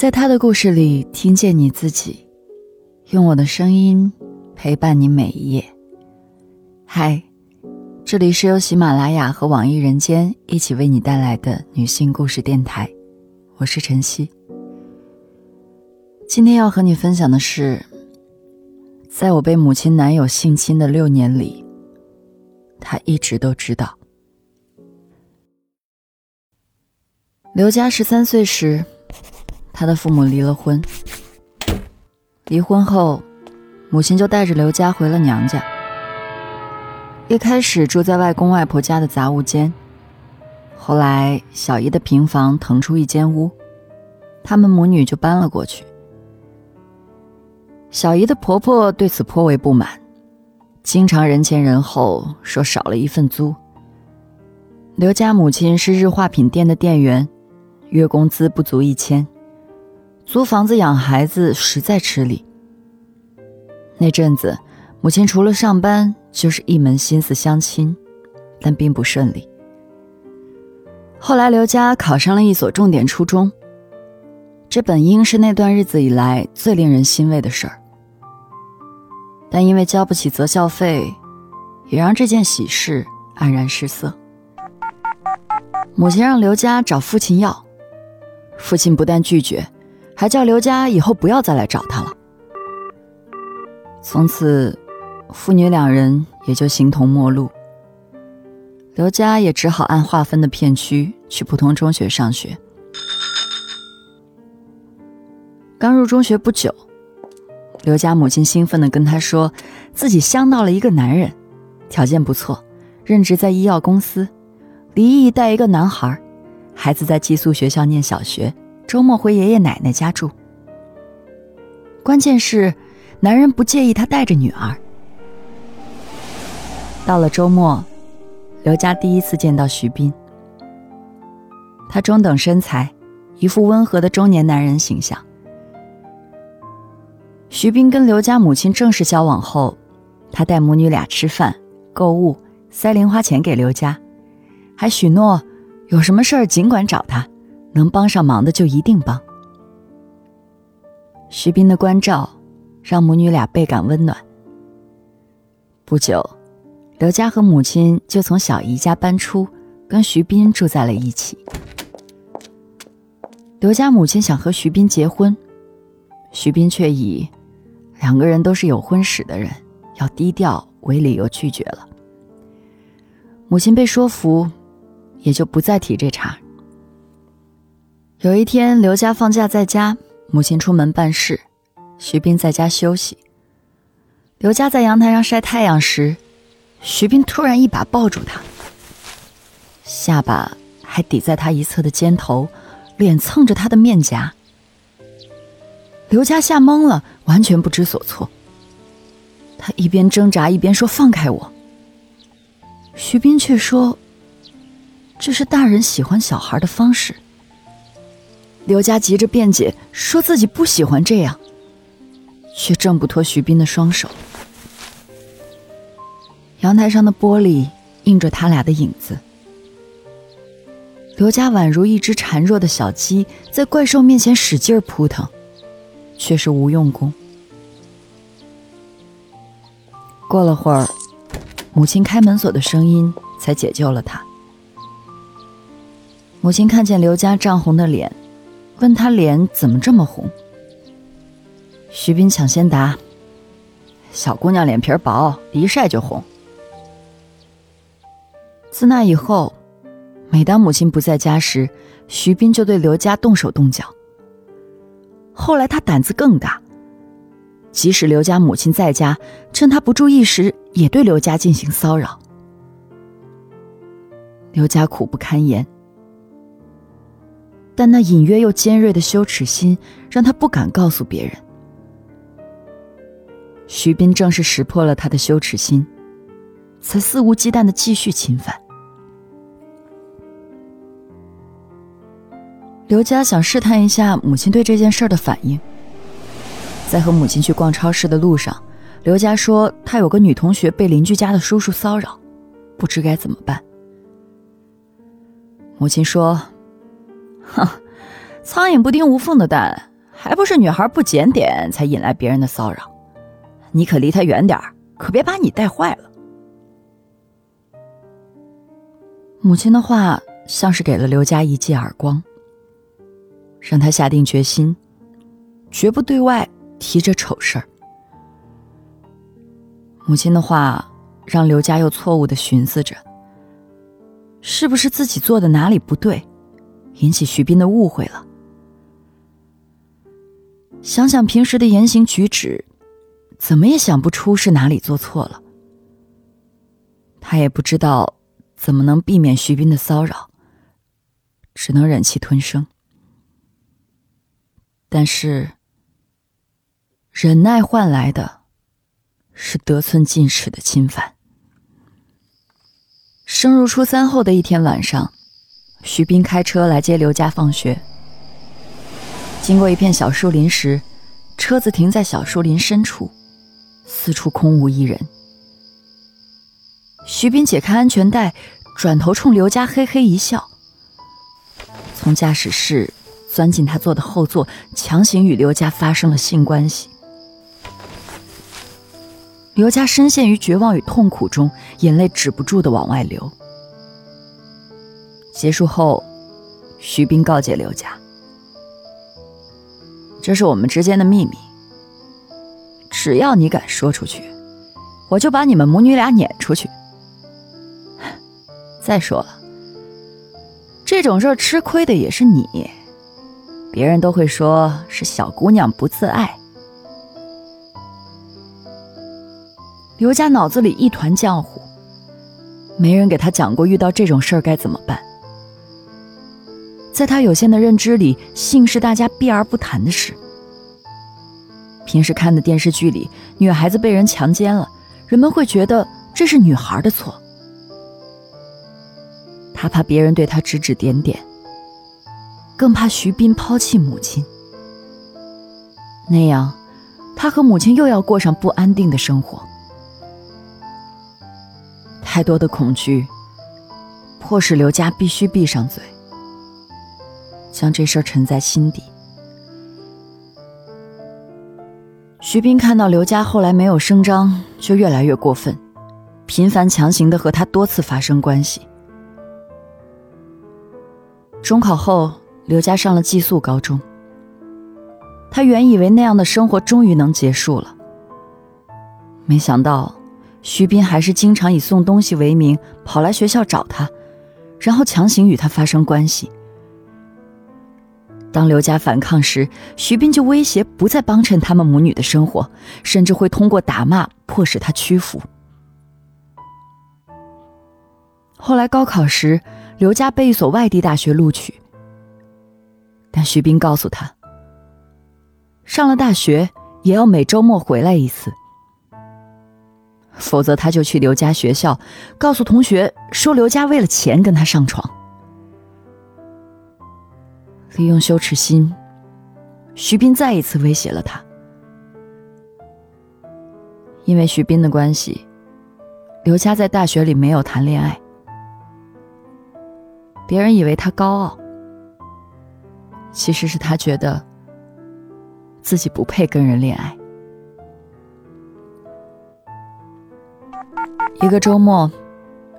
在他的故事里听见你自己，用我的声音陪伴你每一页。嗨，这里是由喜马拉雅和网易人间一起为你带来的女性故事电台，我是晨曦。今天要和你分享的是，在我被母亲男友性侵的六年里，他一直都知道。刘佳十三岁时，他的父母离了婚。离婚后，母亲就带着刘佳回了娘家。一开始住在外公外婆家的杂物间，后来小姨的平房腾出一间屋，他们母女就搬了过去。小姨的婆婆对此颇为不满，经常人前人后说少了一份租。刘家母亲是日化品店的店员。月工资不足一千，租房子养孩子实在吃力。那阵子，母亲除了上班，就是一门心思相亲，但并不顺利。后来，刘佳考上了一所重点初中，这本应是那段日子以来最令人欣慰的事儿，但因为交不起择校费，也让这件喜事黯然失色。母亲让刘佳找父亲要。父亲不但拒绝，还叫刘佳以后不要再来找他了。从此，父女两人也就形同陌路。刘佳也只好按划分的片区去普通中学上学。刚入中学不久，刘佳母亲兴奋地跟他说，自己相到了一个男人，条件不错，任职在医药公司，离异带一个男孩。孩子在寄宿学校念小学，周末回爷爷奶奶家住。关键是，男人不介意他带着女儿。到了周末，刘佳第一次见到徐斌。他中等身材，一副温和的中年男人形象。徐斌跟刘佳母亲正式交往后，他带母女俩吃饭、购物，塞零花钱给刘佳，还许诺。有什么事儿尽管找他，能帮上忙的就一定帮。徐斌的关照让母女俩倍感温暖。不久，刘佳和母亲就从小姨家搬出，跟徐斌住在了一起。刘佳母亲想和徐斌结婚，徐斌却以两个人都是有婚史的人，要低调为理由拒绝了。母亲被说服。也就不再提这茬。有一天，刘家放假在家，母亲出门办事，徐斌在家休息。刘家在阳台上晒太阳时，徐斌突然一把抱住她，下巴还抵在他一侧的肩头，脸蹭着他的面颊。刘家吓懵了，完全不知所措。他一边挣扎一边说：“放开我。”徐斌却说。这是大人喜欢小孩的方式。刘佳急着辩解，说自己不喜欢这样，却挣不脱徐斌的双手。阳台上的玻璃映着他俩的影子。刘佳宛如一只孱弱的小鸡，在怪兽面前使劲扑腾，却是无用功。过了会儿，母亲开门锁的声音才解救了他。母亲看见刘佳涨红的脸，问他脸怎么这么红。徐斌抢先答：“小姑娘脸皮薄，一晒就红。”自那以后，每当母亲不在家时，徐斌就对刘佳动手动脚。后来他胆子更大，即使刘家母亲在家，趁他不注意时，也对刘佳进行骚扰。刘佳苦不堪言。但那隐约又尖锐的羞耻心，让他不敢告诉别人。徐斌正是识破了他的羞耻心，才肆无忌惮的继续侵犯。刘佳想试探一下母亲对这件事的反应，在和母亲去逛超市的路上，刘佳说她有个女同学被邻居家的叔叔骚扰，不知该怎么办。母亲说。哼，苍蝇不叮无缝的蛋，还不是女孩不检点才引来别人的骚扰。你可离他远点，可别把你带坏了。母亲的话像是给了刘佳一记耳光，让他下定决心，绝不对外提这丑事儿。母亲的话让刘佳又错误的寻思着，是不是自己做的哪里不对，引起徐斌的误会了？想想平时的言行举止。怎么也想不出是哪里做错了。他也不知道怎么能避免徐斌的骚扰，只能忍气吞声。但是，忍耐换来的是得寸进尺的侵犯。升入初三后的一天晚上，徐斌开车来接刘佳放学。经过一片小树林时，车子停在小树林深处。四处空无一人。徐斌解开安全带，转头冲刘佳嘿嘿一笑，从驾驶室钻进他坐的后座，强行与刘佳发生了性关系。刘佳深陷于绝望与痛苦中，眼泪止不住的往外流。结束后，徐斌告诫刘佳：“这是我们之间的秘密。”只要你敢说出去，我就把你们母女俩撵出去。再说了，这种事儿吃亏的也是你，别人都会说是小姑娘不自爱。刘家脑子里一团浆糊，没人给他讲过遇到这种事儿该怎么办。在他有限的认知里，性是大家避而不谈的事。平时看的电视剧里，女孩子被人强奸了，人们会觉得这是女孩的错。他怕别人对他指指点点，更怕徐斌抛弃母亲。那样，他和母亲又要过上不安定的生活。太多的恐惧，迫使刘佳必须闭上嘴，将这事儿沉在心底。徐斌看到刘佳后来没有声张，就越来越过分，频繁强行的和他多次发生关系。中考后，刘佳上了寄宿高中。他原以为那样的生活终于能结束了，没想到徐斌还是经常以送东西为名跑来学校找他，然后强行与他发生关系。当刘家反抗时，徐斌就威胁不再帮衬他们母女的生活，甚至会通过打骂迫使他屈服。后来高考时，刘家被一所外地大学录取，但徐斌告诉他，上了大学也要每周末回来一次，否则他就去刘家学校告诉同学说刘家为了钱跟他上床。利用羞耻心，徐斌再一次威胁了他。因为徐斌的关系，刘佳在大学里没有谈恋爱。别人以为他高傲，其实是他觉得自己不配跟人恋爱。一个周末，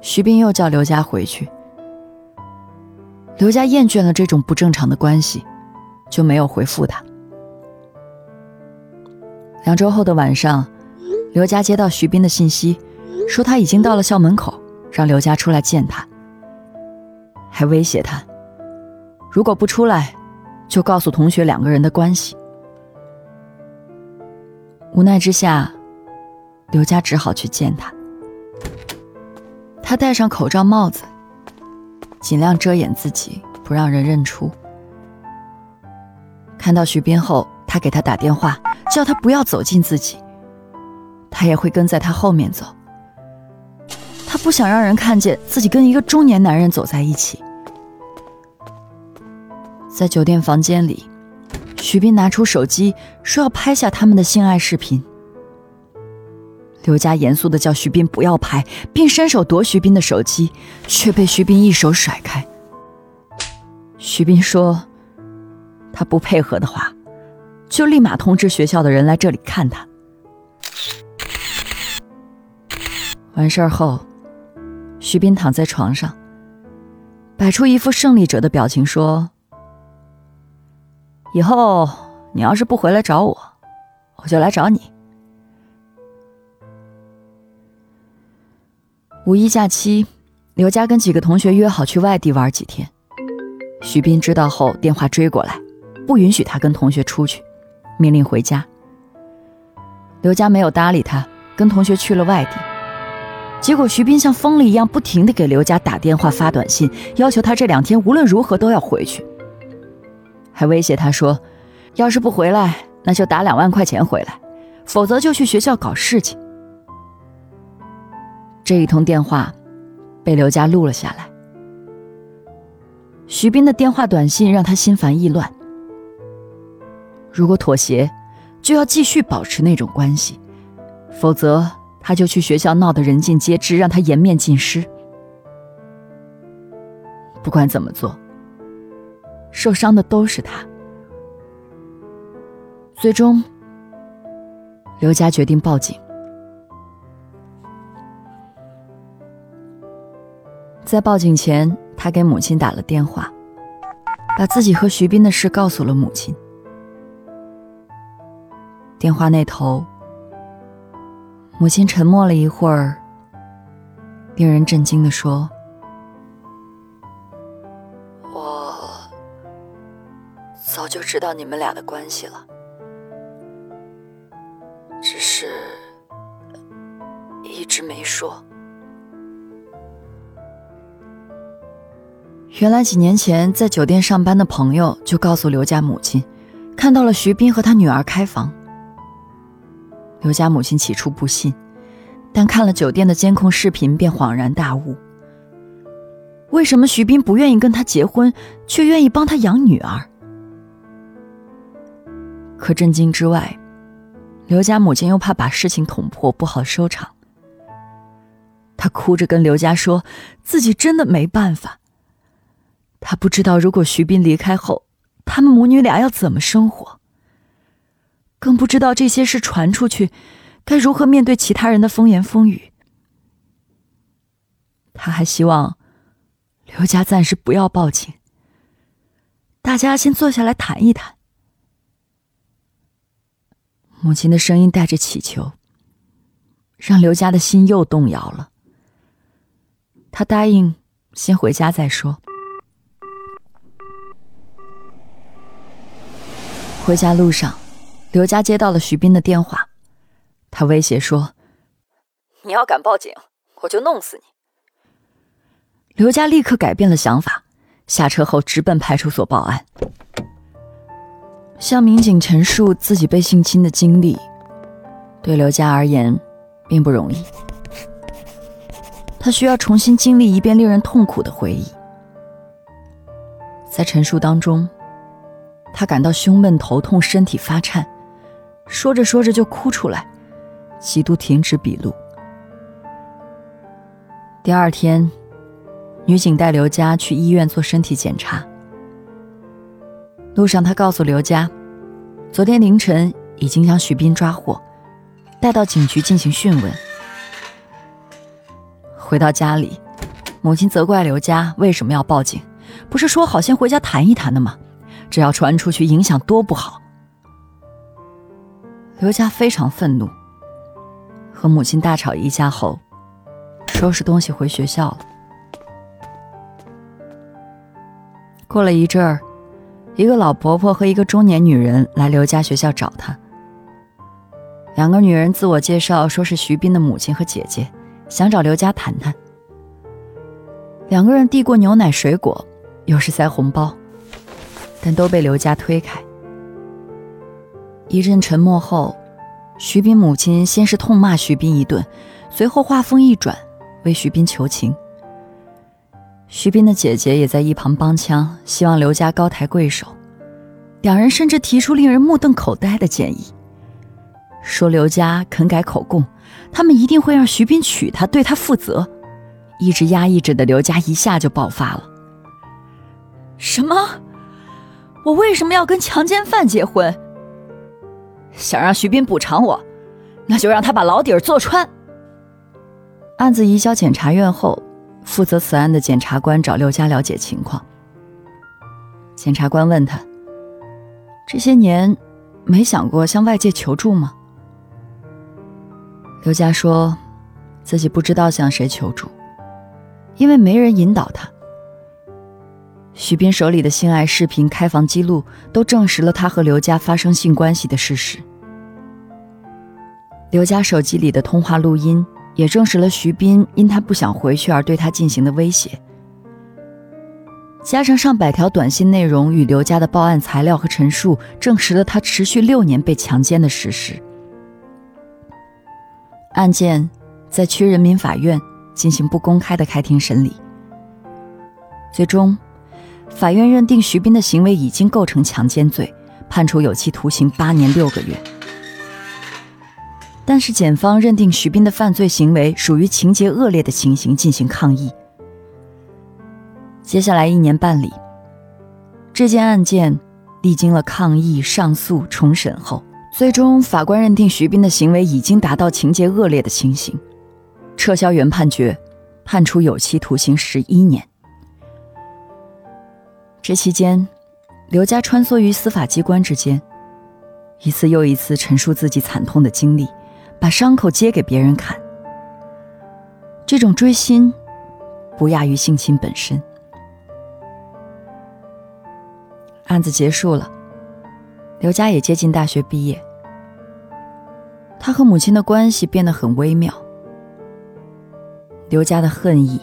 徐斌又叫刘佳回去。刘佳厌倦了这种不正常的关系，就没有回复他。两周后的晚上，刘佳接到徐斌的信息，说他已经到了校门口，让刘佳出来见他，还威胁他，如果不出来，就告诉同学两个人的关系。无奈之下，刘佳只好去见他。他戴上口罩帽子。尽量遮掩自己，不让人认出。看到徐斌后，他给他打电话，叫他不要走近自己，他也会跟在他后面走。他不想让人看见自己跟一个中年男人走在一起。在酒店房间里，徐斌拿出手机说要拍下他们的性爱视频。刘佳严肃的叫徐斌不要拍，并伸手夺徐斌的手机，却被徐斌一手甩开。徐斌说：“他不配合的话，就立马通知学校的人来这里看他。完事儿后，徐斌躺在床上，摆出一副胜利者的表情，说：“以后你要是不回来找我，我就来找你。”五一假期，刘佳跟几个同学约好去外地玩几天。徐斌知道后，电话追过来，不允许他跟同学出去，命令回家。刘佳没有搭理他，跟同学去了外地。结果徐斌像疯了一样，不停地给刘佳打电话、发短信，要求他这两天无论如何都要回去，还威胁他说：“要是不回来，那就打两万块钱回来，否则就去学校搞事情。”这一通电话被刘佳录了下来。徐斌的电话、短信让他心烦意乱。如果妥协，就要继续保持那种关系，否则他就去学校闹得人尽皆知，让他颜面尽失。不管怎么做，受伤的都是他。最终，刘佳决定报警。在报警前。他给母亲打了电话，把自己和徐斌的事告诉了母亲。电话那头，母亲沉默了一会儿，令人震惊的说：“我早就知道你们俩的关系了，只是一直没说。”原来几年前在酒店上班的朋友就告诉刘家母亲，看到了徐斌和他女儿开房。刘家母亲起初不信，但看了酒店的监控视频便恍然大悟。为什么徐斌不愿意跟他结婚，却愿意帮他养女儿？可震惊之外，刘家母亲又怕把事情捅破不好收场。她哭着跟刘家说，自己真的没办法。他不知道，如果徐斌离开后，他们母女俩要怎么生活。更不知道这些事传出去，该如何面对其他人的风言风语。他还希望刘家暂时不要报警，大家先坐下来谈一谈。母亲的声音带着乞求，让刘家的心又动摇了。他答应先回家再说。回家路上，刘佳接到了徐斌的电话，他威胁说：“你要敢报警，我就弄死你。”刘佳立刻改变了想法，下车后直奔派出所报案。向民警陈述自己被性侵的经历，对刘佳而言并不容易，他需要重新经历一遍令人痛苦的回忆。在陈述当中。他感到胸闷、头痛、身体发颤，说着说着就哭出来，几度停止笔录。第二天，女警带刘佳去医院做身体检查。路上，他告诉刘佳，昨天凌晨已经将徐斌抓获，带到警局进行讯问。回到家里，母亲责怪刘佳为什么要报警，不是说好先回家谈一谈的吗？这要传出去，影响多不好。刘佳非常愤怒，和母亲大吵一架后，收拾东西回学校了。过了一阵儿，一个老婆婆和一个中年女人来刘家学校找她。两个女人自我介绍，说是徐斌的母亲和姐姐，想找刘佳谈谈。两个人递过牛奶、水果，又是塞红包。但都被刘家推开。一阵沉默后，徐斌母亲先是痛骂徐斌一顿，随后话锋一转，为徐斌求情。徐斌的姐姐也在一旁帮腔，希望刘家高抬贵手。两人甚至提出令人目瞪口呆的建议，说刘家肯改口供，他们一定会让徐斌娶她，对她负责。一直压抑着的刘家一下就爆发了：“什么？”我为什么要跟强奸犯结婚？想让徐斌补偿我，那就让他把牢底儿坐穿。案子移交检察院后，负责此案的检察官找刘佳了解情况。检察官问他：“这些年，没想过向外界求助吗？”刘佳说：“自己不知道向谁求助，因为没人引导他。”徐斌手里的性爱视频开房记录都证实了他和刘佳发生性关系的事实。刘佳手机里的通话录音也证实了徐斌因他不想回去而对他进行的威胁。加上上百条短信内容与刘佳的报案材料和陈述，证实了他持续六年被强奸的事实。案件在区人民法院进行不公开的开庭审理，最终。法院认定徐斌的行为已经构成强奸罪，判处有期徒刑八年六个月。但是检方认定徐斌的犯罪行为属于情节恶劣的情形，进行抗议。接下来一年半里这件案件，历经了抗议、上诉、重审后，最终法官认定徐斌的行为已经达到情节恶劣的情形，撤销原判决，判处有期徒刑十一年。这期间，刘佳穿梭于司法机关之间，一次又一次陈述自己惨痛的经历，把伤口揭给别人看。这种追心，不亚于性侵本身。案子结束了，刘佳也接近大学毕业。他和母亲的关系变得很微妙。刘家的恨意，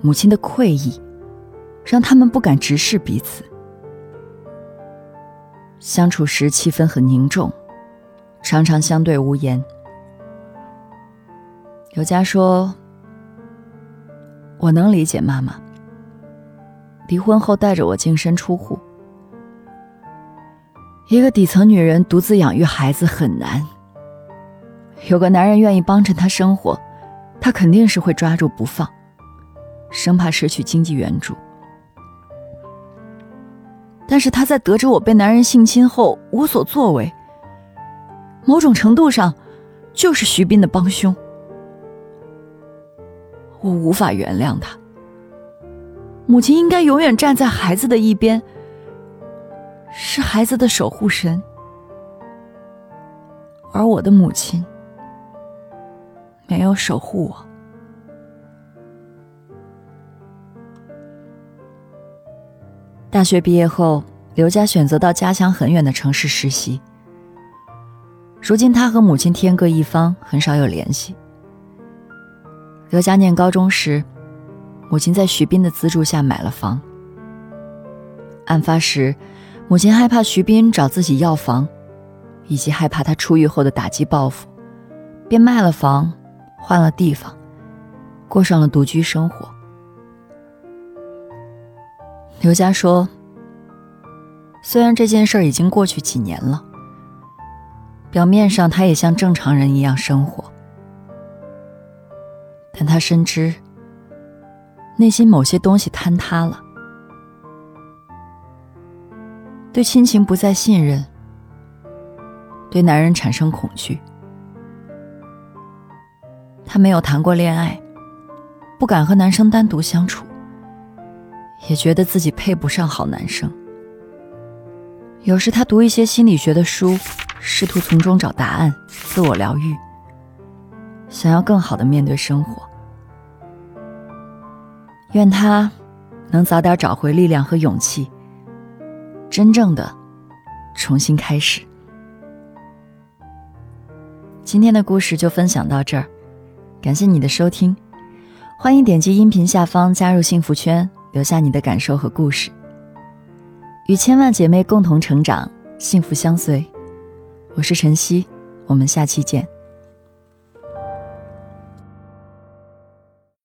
母亲的愧意。让他们不敢直视彼此，相处时气氛很凝重，常常相对无言。刘佳说：“我能理解妈妈离婚后带着我净身出户，一个底层女人独自养育孩子很难。有个男人愿意帮衬她生活，她肯定是会抓住不放，生怕失去经济援助。”但是他在得知我被男人性侵后无所作为，某种程度上，就是徐斌的帮凶。我无法原谅他。母亲应该永远站在孩子的一边，是孩子的守护神，而我的母亲没有守护我。大学毕业后，刘佳选择到家乡很远的城市实习。如今，他和母亲天各一方，很少有联系。刘佳念高中时，母亲在徐斌的资助下买了房。案发时，母亲害怕徐斌找自己要房，以及害怕他出狱后的打击报复，便卖了房，换了地方，过上了独居生活。刘佳说：“虽然这件事已经过去几年了，表面上他也像正常人一样生活，但他深知内心某些东西坍塌了，对亲情不再信任，对男人产生恐惧。他没有谈过恋爱，不敢和男生单独相处。”也觉得自己配不上好男生。有时他读一些心理学的书，试图从中找答案，自我疗愈，想要更好的面对生活。愿他能早点找回力量和勇气，真正的重新开始。今天的故事就分享到这儿，感谢你的收听，欢迎点击音频下方加入幸福圈。留下你的感受和故事，与千万姐妹共同成长，幸福相随。我是晨曦，我们下期见。